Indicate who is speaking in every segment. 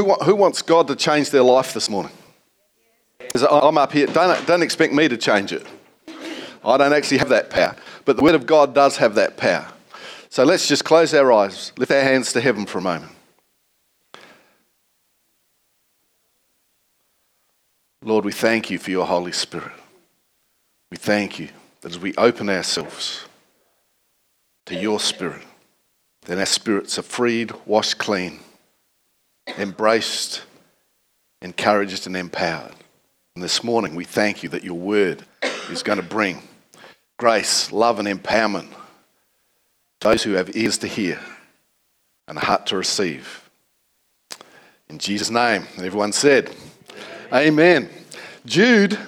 Speaker 1: Who, who wants God to change their life this morning? I'm up here. Don't, don't expect me to change it. I don't actually have that power. But the Word of God does have that power. So let's just close our eyes, lift our hands to heaven for a moment. Lord, we thank you for your Holy Spirit. We thank you that as we open ourselves to your Spirit, then our spirits are freed, washed clean, embraced, encouraged, and empowered. And this morning, we thank you that your word is going to bring grace, love, and empowerment to those who have ears to hear and a heart to receive. In Jesus' name, everyone said, Amen. Jude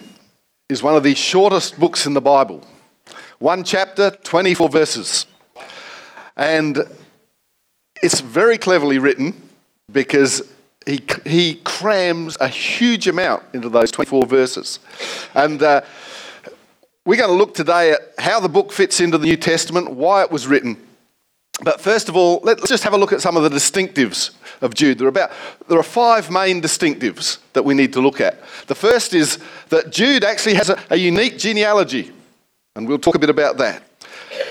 Speaker 1: is one of the shortest books in the Bible. One chapter, 24 verses. And it's very cleverly written because he, he crams a huge amount into those 24 verses. And uh, we're going to look today at how the book fits into the New Testament, why it was written. But first of all, let's just have a look at some of the distinctives of Jude. There are, about, there are five main distinctives that we need to look at. The first is that Jude actually has a, a unique genealogy, and we'll talk a bit about that.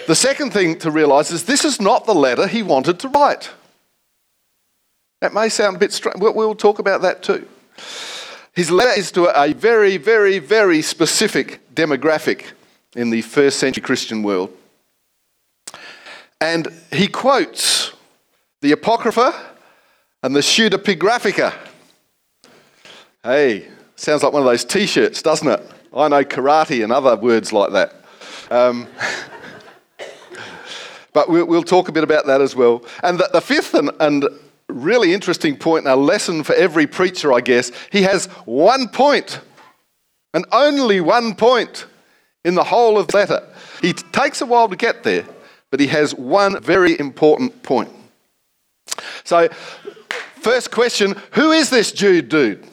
Speaker 1: The second thing to realize is this is not the letter he wanted to write. That may sound a bit strange. We'll, talk about that too. His letter is to a very, very, very specific demographic in the first century Christian world. And he quotes the Apocrypha and the Pseudepigraphica. Hey, sounds like one of those t shirts, doesn't it? I know karate and other words like that. Um, but we'll, we'll, talk a bit about that as well. And the, the fifth and, and really interesting point, and a lesson for every preacher, I guess, he has one point, and only one point in the whole of the letter. He takes a while to get there, but he has one very important point. So, first question who is this Jude dude?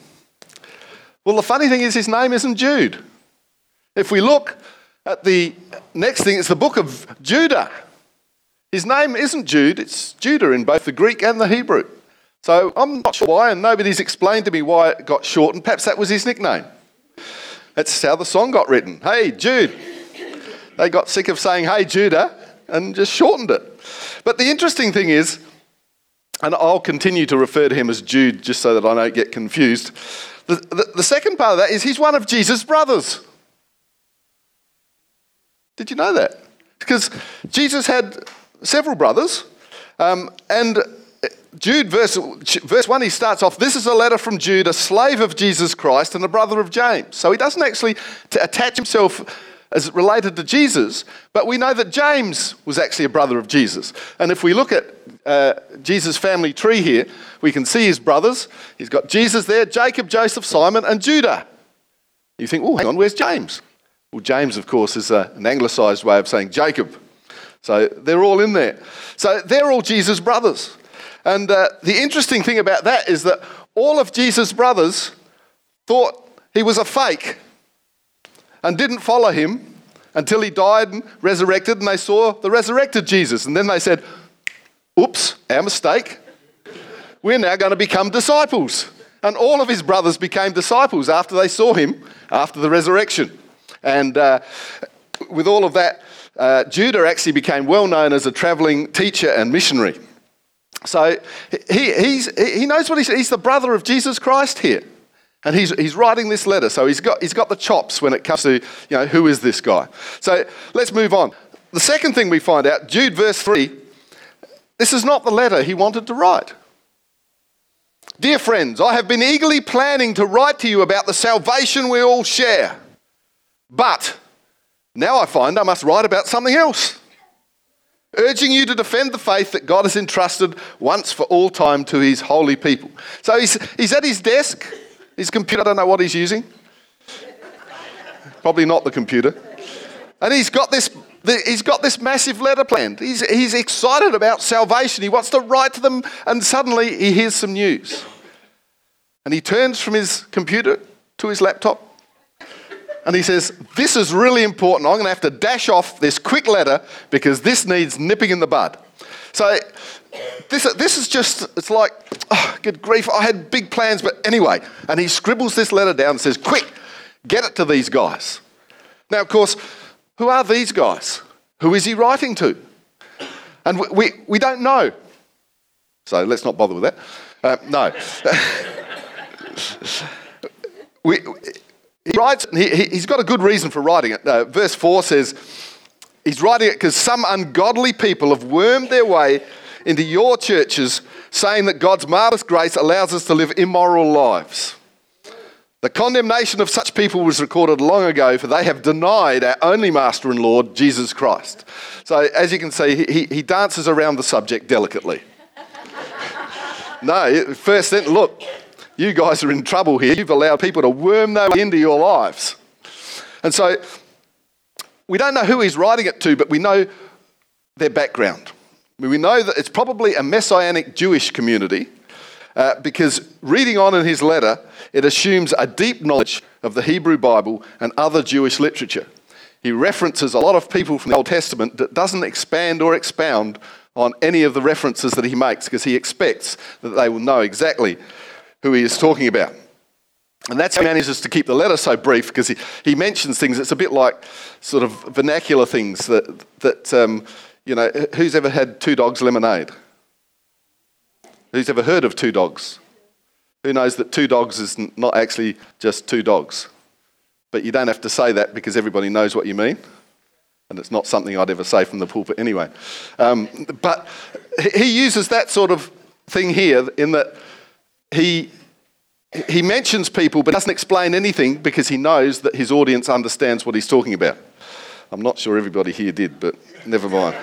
Speaker 1: Well, the funny thing is, his name isn't Jude. If we look at the next thing, it's the book of Judah. His name isn't Jude, it's Judah in both the Greek and the Hebrew. So I'm not sure why, and nobody's explained to me why it got shortened. Perhaps that was his nickname. That's how the song got written. Hey, Jude. They got sick of saying, hey, Judah, and just shortened it. But the interesting thing is, and I'll continue to refer to him as Jude just so that I don't get confused. The, the, the second part of that is he's one of Jesus' brothers. Did you know that? Because Jesus had several brothers, um, and Jude, verse, verse 1, he starts off, This is a letter from Jude, a slave of Jesus Christ and a brother of James. So he doesn't actually attach himself as related to Jesus, but we know that James was actually a brother of Jesus. And if we look at uh, Jesus' family tree here, we can see his brothers. He's got Jesus there, Jacob, Joseph, Simon, and Judah. You think, oh, hang on, where's James? Well, James, of course, is a, an anglicised way of saying Jacob. So they're all in there. So they're all Jesus' brothers. And uh, the interesting thing about that is that all of Jesus' brothers thought he was a fake and didn't follow him until he died and resurrected, and they saw the resurrected Jesus. And then they said, Oops, our mistake. We're now going to become disciples. And all of his brothers became disciples after they saw him after the resurrection. And uh, with all of that, uh, Judah actually became well known as a traveling teacher and missionary. So he, he knows what he's, he's the brother of Jesus Christ here. And he's, he's writing this letter. So he's got, he's got the chops when it comes to, you know, who is this guy? So let's move on. The second thing we find out, Jude verse 3, this is not the letter he wanted to write. Dear friends, I have been eagerly planning to write to you about the salvation we all share. But now I find I must write about something else urging you to defend the faith that God has entrusted once for all time to his holy people. So he's, he's at his desk, his computer, I don't know what he's using. Probably not the computer. And he's got this, he's got this massive letter planned. He's, he's excited about salvation. He wants to write to them, and suddenly he hears some news. And he turns from his computer to his laptop and he says, This is really important. I'm going to have to dash off this quick letter because this needs nipping in the bud. So, this, this is just, it's like, oh, good grief, I had big plans, but anyway. And he scribbles this letter down and says, quick, get it to these guys. Now, of course, who are these guys? Who is he writing to? And we, we, we don't know. So let's not bother with that. Uh, no. we, he writes, he, he's got a good reason for writing it. Uh, verse 4 says, he's writing it because some ungodly people have wormed their way into your churches saying that God's marvelous grace allows us to live immoral lives. The condemnation of such people was recorded long ago, for they have denied our only Master and Lord, Jesus Christ. So, as you can see, he, he dances around the subject delicately. no, first then, look, you guys are in trouble here. You've allowed people to worm their way into your lives. And so, we don't know who he's writing it to, but we know their background. We know that it's probably a messianic Jewish community uh, because reading on in his letter, it assumes a deep knowledge of the Hebrew Bible and other Jewish literature. He references a lot of people from the Old Testament that doesn't expand or expound on any of the references that he makes because he expects that they will know exactly who he is talking about. And that's how he manages to keep the letter so brief because he, he mentions things, it's a bit like sort of vernacular things that, that um, you know, who's ever had two dogs lemonade? Who's ever heard of two dogs? Who knows that two dogs is not actually just two dogs? But you don't have to say that because everybody knows what you mean. And it's not something I'd ever say from the pulpit anyway. Um, but he uses that sort of thing here in that he, he mentions people but doesn't explain anything because he knows that his audience understands what he's talking about. I'm not sure everybody here did, but never mind.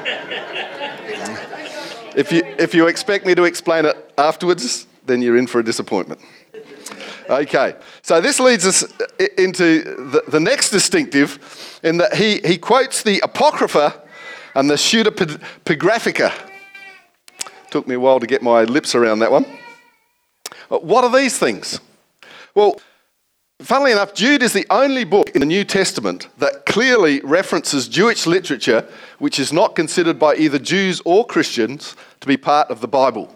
Speaker 1: if, you, if you expect me to explain it afterwards, then you're in for a disappointment. Okay, so this leads us into the, the next distinctive in that he, he quotes the Apocrypha and the Pseudepigraphica. Took me a while to get my lips around that one. Uh, what are these things? Well, funnily enough, Jude is the only book in the New Testament that clearly references Jewish literature which is not considered by either Jews or Christians to be part of the Bible.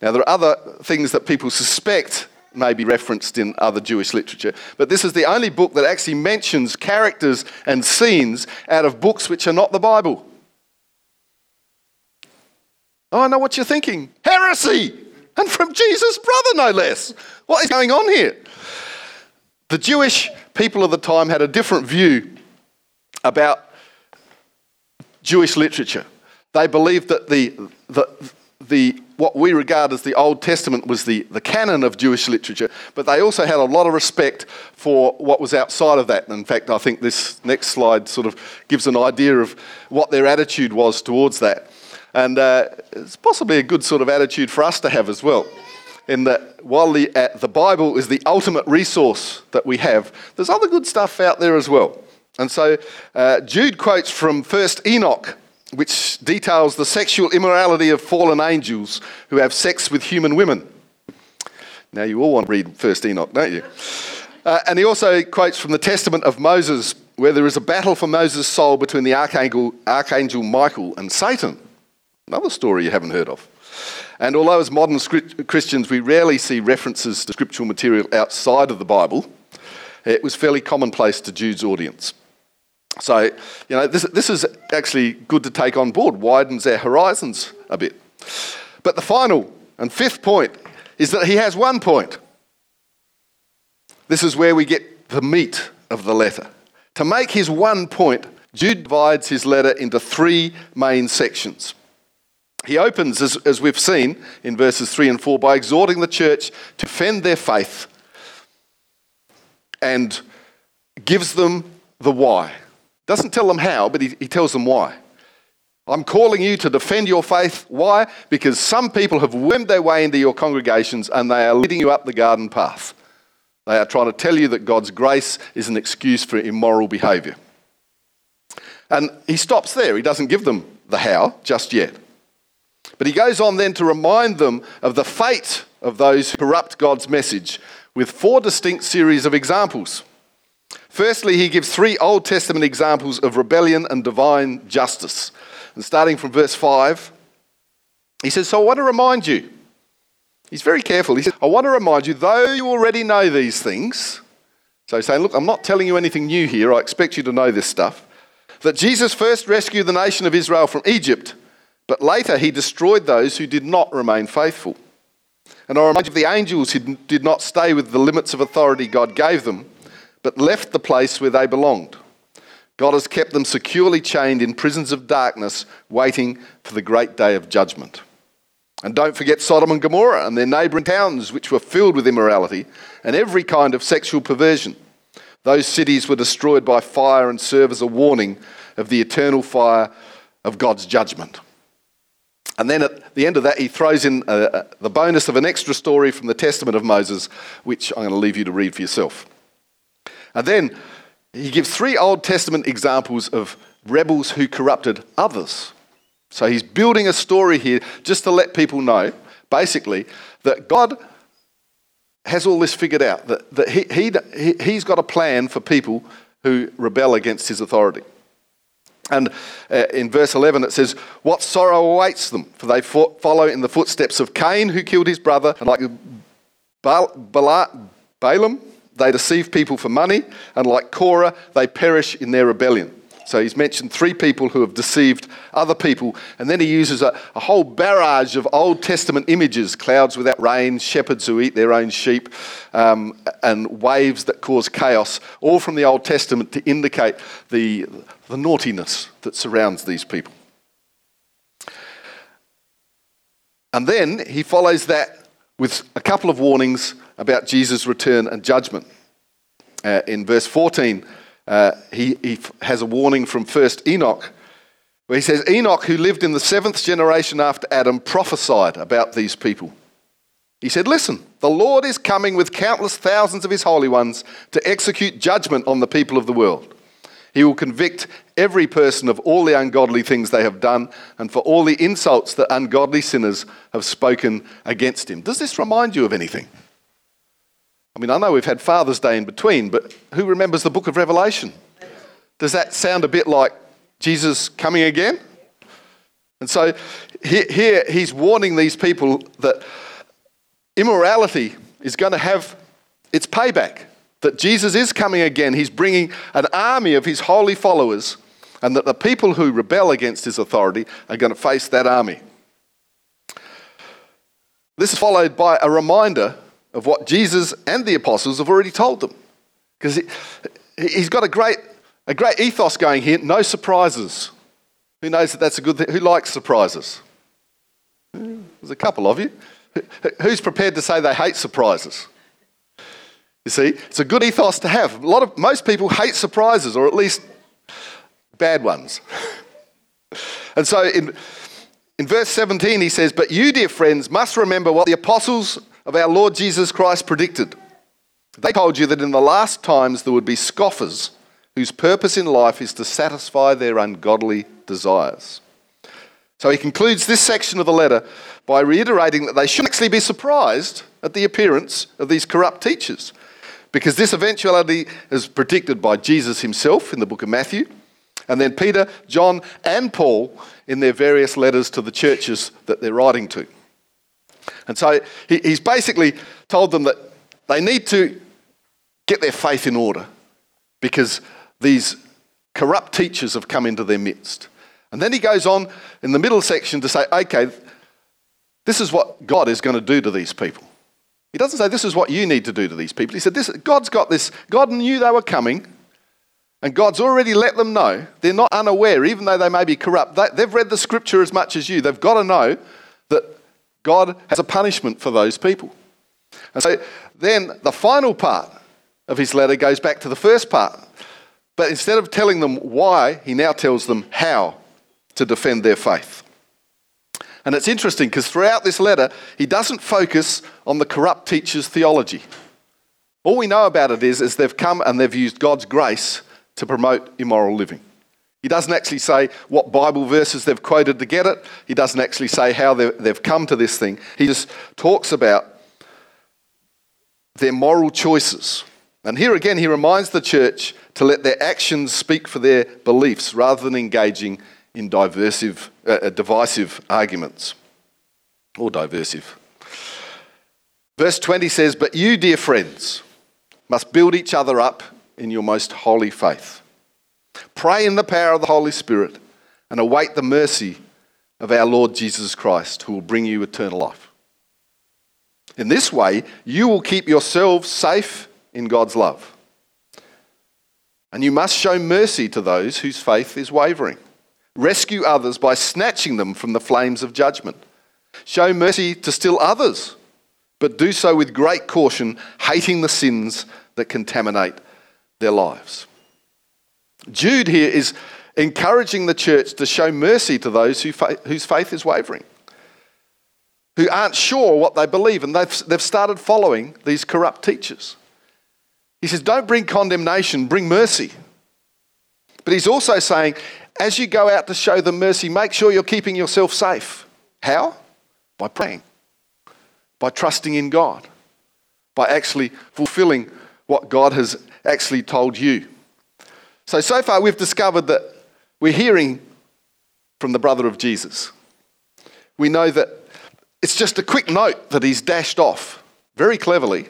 Speaker 1: Now, there are other things that people suspect may be referenced in other Jewish literature, but this is the only book that actually mentions characters and scenes out of books which are not the Bible. Oh, I know what you're thinking. Heresy! And from Jesus' brother, no less. What is going on here? The Jewish people of the time had a different view about Jewish literature. They believed that the, the, the, what we regard as the Old Testament was the, the canon of Jewish literature, but they also had a lot of respect for what was outside of that. In fact, I think this next slide sort of gives an idea of what their attitude was towards that. And uh, it's possibly a good sort of attitude for us to have as well. In that while the, uh, the Bible is the ultimate resource that we have, there's other good stuff out there as well. And so uh, Jude quotes from 1st Enoch which details the sexual immorality of fallen angels who have sex with human women. Now, you all want to read First Enoch, don't you? Uh, and he also quotes from the Testament of Moses, where there is a battle for Moses' soul between the archangel, archangel Michael and Satan. Another story you haven't heard of. And although, as modern Christians, we rarely see references to scriptural material outside of the Bible, it was fairly commonplace to Jude's audience. So, you know, this, this is actually good to take on board, widens our horizons a bit. But the final and fifth point is that he has one point. This is where we get the meat of the letter. To make his one point, Jude divides his letter into three main sections. He opens, as, as we've seen in verses 3 and 4, by exhorting the church to defend their faith and gives them the why. Doesn't tell them how, but he, he tells them why. I'm calling you to defend your faith. Why? Because some people have wormed their way into your congregations and they are leading you up the garden path. They are trying to tell you that God's grace is an excuse for immoral behavior. And he stops there. He doesn't give them the how just yet. But he goes on then to remind them of the fate of those who corrupt God's message with four distinct series of examples. Firstly, he gives three Old Testament examples of rebellion and divine justice. And starting from verse 5, he says, So I want to remind you He's very careful. He says, I want to remind you, though you already know these things, so he's saying, Look, I'm not telling you anything new here. I expect you to know this stuff. That Jesus first rescued the nation of Israel from Egypt, but later he destroyed those who did not remain faithful. And I remind you of the angels who did not stay with the limits of authority God gave them, but left the place where they belonged. God has kept them securely chained in prisons of darkness, waiting for the great day of judgment. And don't forget Sodom and Gomorrah and their neighbouring towns, which were filled with immorality and every kind of sexual perversion. Those cities were destroyed by fire and serve as a warning of the eternal fire of God's judgment. And then at the end of that, he throws in uh, uh, the bonus of an extra story from the Testament of Moses, which I'm going to leave you to read for yourself. And then he gives three Old Testament examples of rebels who corrupted others. So he's building a story here just to let people know, basically, that God has all this figured out, that, that he, he, he's got a plan for people who rebel against his authority. And uh, in verse 11 it says, What sorrow awaits them, for they follow in the footsteps of Cain, who killed his brother, and like Balaam, they deceive people for money, and like Korah, they perish in their rebellion. So he's mentioned three people who have deceived other people, and then he uses a, a, whole barrage of Old Testament images clouds without rain, shepherds who eat their own sheep, um, and waves that cause chaos, all from the Old Testament to indicate the, the naughtiness that surrounds these people. And then he follows that with a couple of warnings about Jesus' return and judgment. Uh, in verse 14, uh, he, he has a warning from first Enoch, where he says, Enoch, who lived in the seventh generation after Adam, prophesied about these people. He said, Listen, the Lord is coming with countless thousands of his holy ones to execute judgment on the people of the world. He will convict every person of all the ungodly things they have done and for all the insults that ungodly sinners have spoken against him. Does this remind you of anything? I mean, I know we've had Father's Day in between, but who remembers the book of Revelation? Does that sound a bit like Jesus coming again? And so here he's warning these people that immorality is going to have its payback, that Jesus is coming again. He's bringing an army of his holy followers, and that the people who rebel against his authority are going to face that army. This is followed by a reminder of what Jesus and the apostles have already told them. Because he, he's got a great, a great ethos going here no surprises. Who knows that that's a good thing? Who likes surprises? There's a couple of you. Who's prepared to say they hate surprises? You see, it's a good ethos to have. A lot of most people hate surprises, or at least bad ones. and so in, in verse 17, he says, But you, dear friends, must remember what the apostles of our Lord Jesus Christ predicted. They told you that in the last times there would be scoffers whose purpose in life is to satisfy their ungodly desires. So he concludes this section of the letter by reiterating that they shouldn't actually be surprised at the appearance of these corrupt teachers, because this eventuality is predicted by Jesus himself in the book of Matthew, and then Peter, John, and Paul in their various letters to the churches that they're writing to. And so he, he's basically told them that they need to get their faith in order because these corrupt teachers have come into their midst. And then he goes on in the middle section to say, okay, this is what God is going to do to these people. He doesn't say this is what you need to do to these people. He said, this, God's got this. God knew they were coming, and God's already let them know. They're not unaware, even though they may be corrupt. They, they've read the scripture as much as you. They've got to know that God has a punishment for those people. And so then the final part of his letter goes back to the first part. But instead of telling them why, he now tells them how to defend their faith. And it's interesting because throughout this letter, he doesn't focus on the corrupt teacher's theology. All we know about it is, is they've come and they've used God's grace to promote immoral living. He doesn't actually say what Bible verses they've quoted to get it. He doesn't actually say how they've come to this thing. He just talks about their moral choices. And here again, he reminds the church to let their actions speak for their beliefs rather than engaging in diversive, uh, uh divisive arguments or diversive. Verse 20 says, But you, dear friends, must build each other up in your most holy faith. Pray in the power of the Holy Spirit and await the mercy of our Lord Jesus Christ, who will bring you eternal life. In this way, you will keep yourselves safe in God's love. And you must show mercy to those whose faith is wavering. Rescue others by snatching them from the flames of judgment. Show mercy to still others, but do so with great caution, hating the sins that contaminate their lives. Jude here is encouraging the church to show mercy to those who fa- whose faith is wavering, who aren't sure what they believe, and they've, they've started following these corrupt teachers. He says, Don't bring condemnation, bring mercy. But he's also saying, as you go out to show them mercy, make sure you're keeping yourself safe. How? By praying, by trusting in God, by actually fulfilling what God has actually told you. So, so far we've discovered that we're hearing from the brother of Jesus. We know that it's just a quick note that he's dashed off very cleverly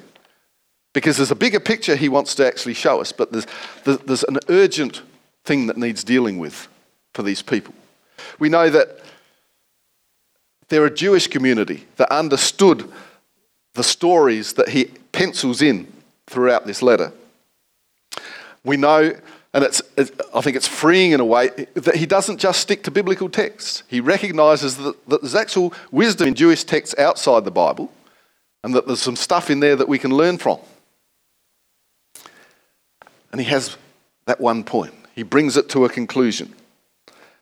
Speaker 1: because there's a bigger picture he wants to actually show us, but there's, there's an urgent thing that needs dealing with for these people. We know that they're a Jewish community that understood the stories that he pencils in throughout this letter. We know and it's, I think it's freeing in a way that he doesn't just stick to biblical texts. He recognizes that, that there's actual wisdom in Jewish texts outside the Bible and that there's some stuff in there that we can learn from. And he has that one point. He brings it to a conclusion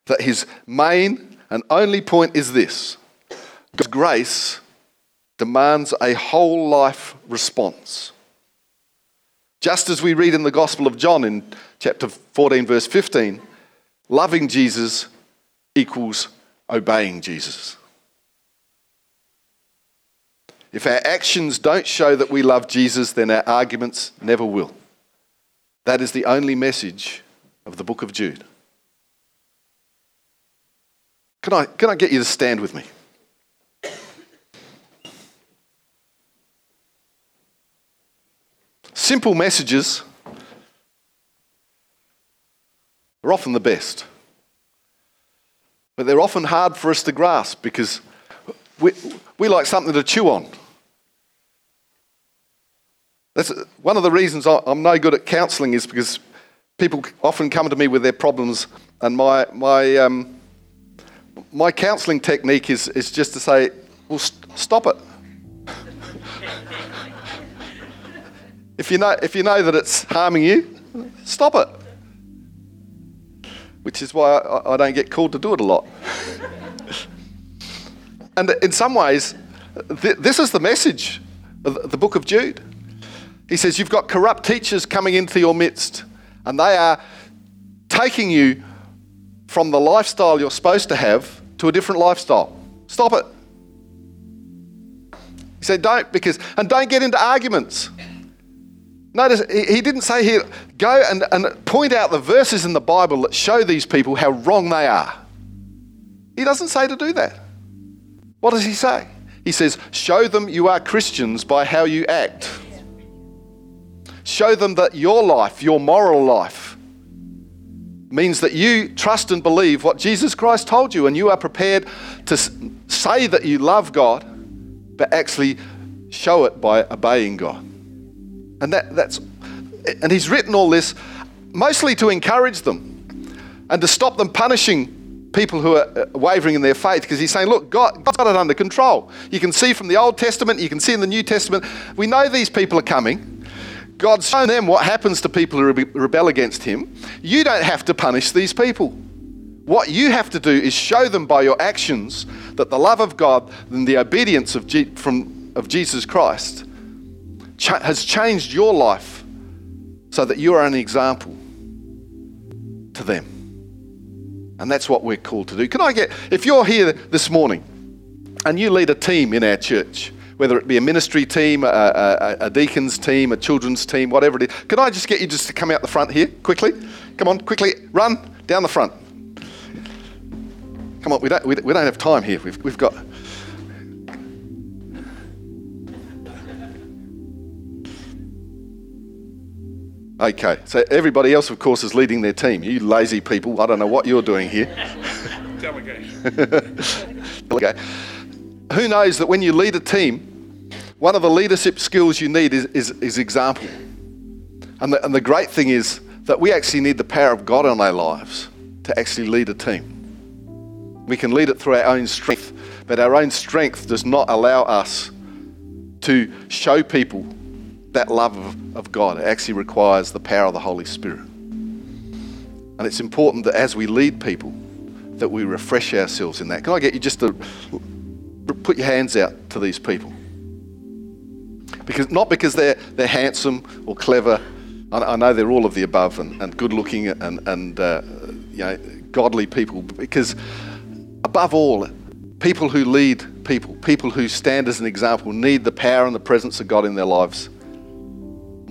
Speaker 1: that his main and only point is this God's grace demands a whole life response. Just as we read in the Gospel of John in chapter 14, verse 15, loving Jesus equals obeying Jesus. If our actions don't show that we love Jesus, then our arguments never will. That is the only message of the book of Jude. Can I, can I get you to stand with me? Simple messages are often the best. But they're often hard for us to grasp because we, we like something to chew on. That's one of the reasons I'm no good at counselling is because people often come to me with their problems, and my my um, my counselling technique is is just to say, "Well, st- stop it." If you know, if you know that it's harming you, stop it. Which is why I, I don't get called to do it a lot. and in some ways, th- this is the message of the book of Jude. He says, You've got corrupt teachers coming into your midst, and they are taking you from the lifestyle you're supposed to have to a different lifestyle. Stop it. He said, Don't, because, and don't get into arguments. Notice he didn't say here, go and, and point out the verses in the Bible that show these people how wrong they are. He doesn't say to do that. What does he say? He says, show them you are Christians by how you act. Show them that your life, your moral life, means that you trust and believe what Jesus Christ told you, and you are prepared to say that you love God, but actually show it by obeying God. And that, that's, and he's written all this mostly to encourage them and to stop them punishing people who are uh, wavering in their faith because he's saying, look, God, God's got it under control. You can see from the Old Testament, you can see in the New Testament, we know these people are coming. God's shown them what happens to people who rebel against him. You don't have to punish these people. What you have to do is show them by your actions that the love of God and the obedience of, from, of Jesus Christ cha- has changed your life so that you are an example to them. And that's what we're called to do. Can I get, if you're here this morning and you lead a team in our church, whether it be a ministry team, a, a, a, deacon's team, a children's team, whatever it is. Can I just get you just to come out the front here quickly? Come on, quickly, run down the front. Come on, we don't, we, we don't have time here. We've, we've got. Okay, so everybody else, of course, is leading their team. You lazy people, I don't know what you're doing here.
Speaker 2: Delegation.
Speaker 1: okay. Who knows that when you lead a team, one of the leadership skills you need is, is, is example. And the, and the great thing is that we actually need the power of God in our lives to actually lead a team. We can lead it through our own strength, but our own strength does not allow us to show people that love of, of God. It actually requires the power of the Holy Spirit. And it's important that as we lead people, that we refresh ourselves in that. Can I get you just to put your hands out to these people? Because not because they're they're handsome or clever. I, I know they're all of the above and, and good looking and and uh, you know godly people. Because above all, people who lead people, people who stand as an example, need the power and the presence of God in their lives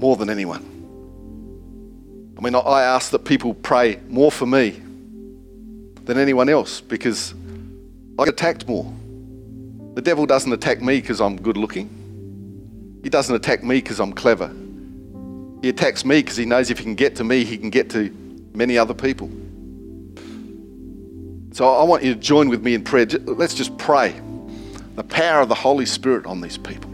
Speaker 1: more than anyone. I mean, I ask that people pray more for me than anyone else because I get attacked more. The devil doesn't attack me because I'm good looking. He doesn't attack me because I'm clever. He attacks me because he knows if he can get to me, he can get to many other people. So I want you to join with me in prayer. Let's just pray the power of the Holy Spirit on these people.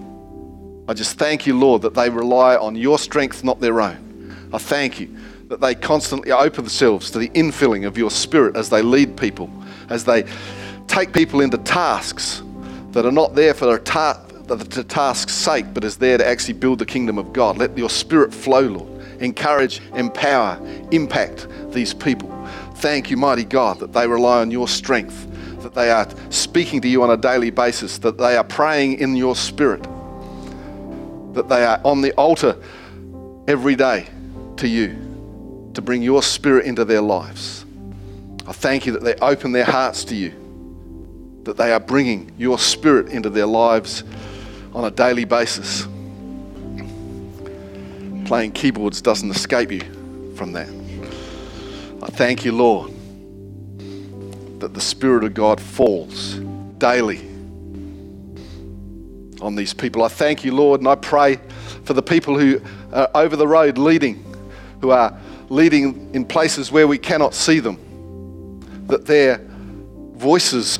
Speaker 1: I just thank you, Lord, that they rely on your strength, not their own. I thank you that they constantly open themselves to the infilling of your spirit as they lead people, as they take people into tasks that are not there for the, ta- the task's sake, but is there to actually build the kingdom of God. Let your spirit flow, Lord. Encourage, empower, impact these people. Thank you, mighty God, that they rely on your strength, that they are speaking to you on a daily basis, that they are praying in your spirit, that they are on the altar every day to you to bring your spirit into their lives. I thank you that they open their hearts to you, that they are bringing your spirit into their lives on a daily basis. Playing keyboards doesn't escape you from that. I thank you, Lord, that the Spirit of God falls daily on these people. I thank you, Lord, and I pray for the people who are over the road leading, who are leading in places where we cannot see them, that their voices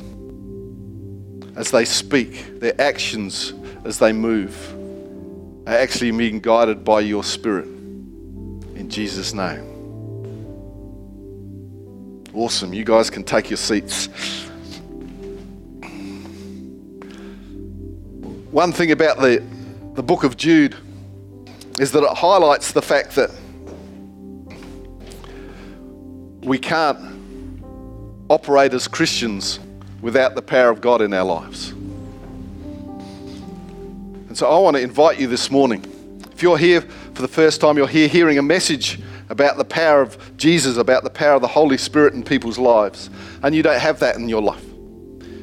Speaker 1: as they speak, their actions as they move, are actually being guided by your Spirit. In Jesus' name. Awesome. You guys can take your seats. One thing about the, the book of Jude is that it highlights the fact that we can't operate as Christians without the power of God in our lives. And so I want to invite you this morning. If you're here for the first time, you're here hearing a message about the power of Jesus, about the power of the Holy Spirit in people's lives, and you don't have that in your life.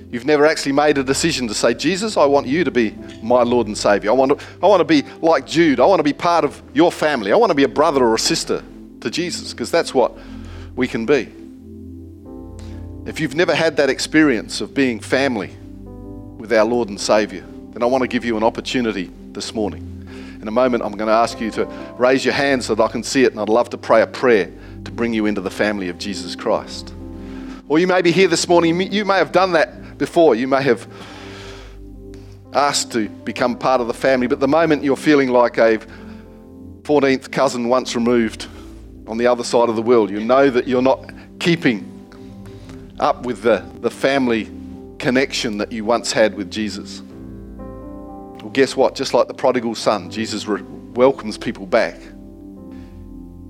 Speaker 1: You've never actually made a decision to say, Jesus, I want you to be my Lord and Savior. I want to, I want to be like Jude. I want to be part of your family. I want to be a brother or a sister to Jesus, because that's what we can be. If you've never had that experience of being family with our Lord and Savior, then I want to give you an opportunity this morning. In a moment, I'm going to ask you to raise your hand so that I can see it, and I'd love to pray a prayer to bring you into the family of Jesus Christ. Or you may be here this morning, you may have done that before. You may have asked to become part of the family, but the moment you're feeling like a 14th cousin once removed on the other side of the world, you know that you're not keeping up with the, the family connection that you once had with Jesus. Well, guess what? Just like the prodigal son, Jesus re- welcomes people back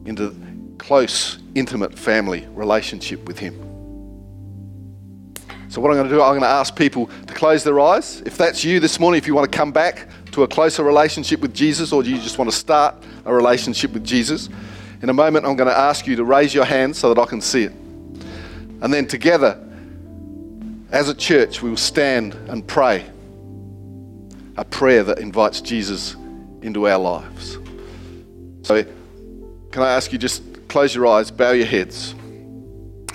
Speaker 1: into close, intimate family relationship with Him. So, what I'm going to do, I'm going to ask people to close their eyes. If that's you this morning, if you want to come back to a closer relationship with Jesus, or you just want to start a relationship with Jesus, in a moment I'm going to ask you to raise your hand so that I can see it. And then together, as a church, we will stand and pray a prayer that invites Jesus into our lives. So, can I ask you just close your eyes, bow your heads.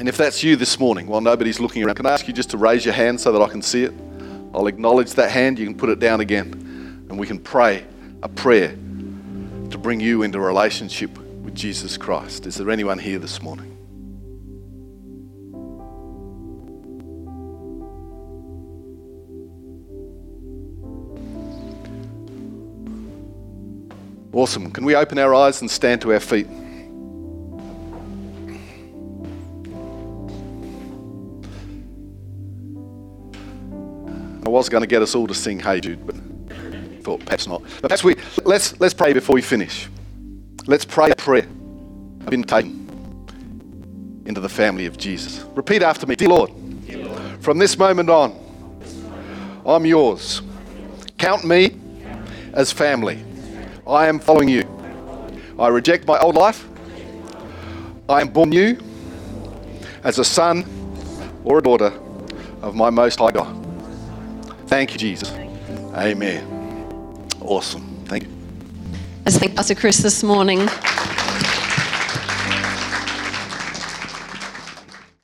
Speaker 1: And if that's you this morning, while nobody's looking around, can I ask you just to raise your hand so that I can see it? I'll acknowledge that hand. You can put it down again. And we can pray a prayer to bring you into relationship with Jesus Christ. Is there anyone here this morning? Awesome. Can we open our eyes and stand to our feet? Was going to get us all to sing Hey Jude, but thought perhaps not. But perhaps we let's let's pray before we finish. Let's pray a prayer of invitation into the family of Jesus. Repeat after me, dear Lord. From this moment on, I'm yours. Count me as family. I am following you. I reject my old life. I am born new as a son or a daughter of my Most High God. Thank you, Jesus. Amen. Awesome. Thank you.
Speaker 2: Let's thank Pastor Chris this morning.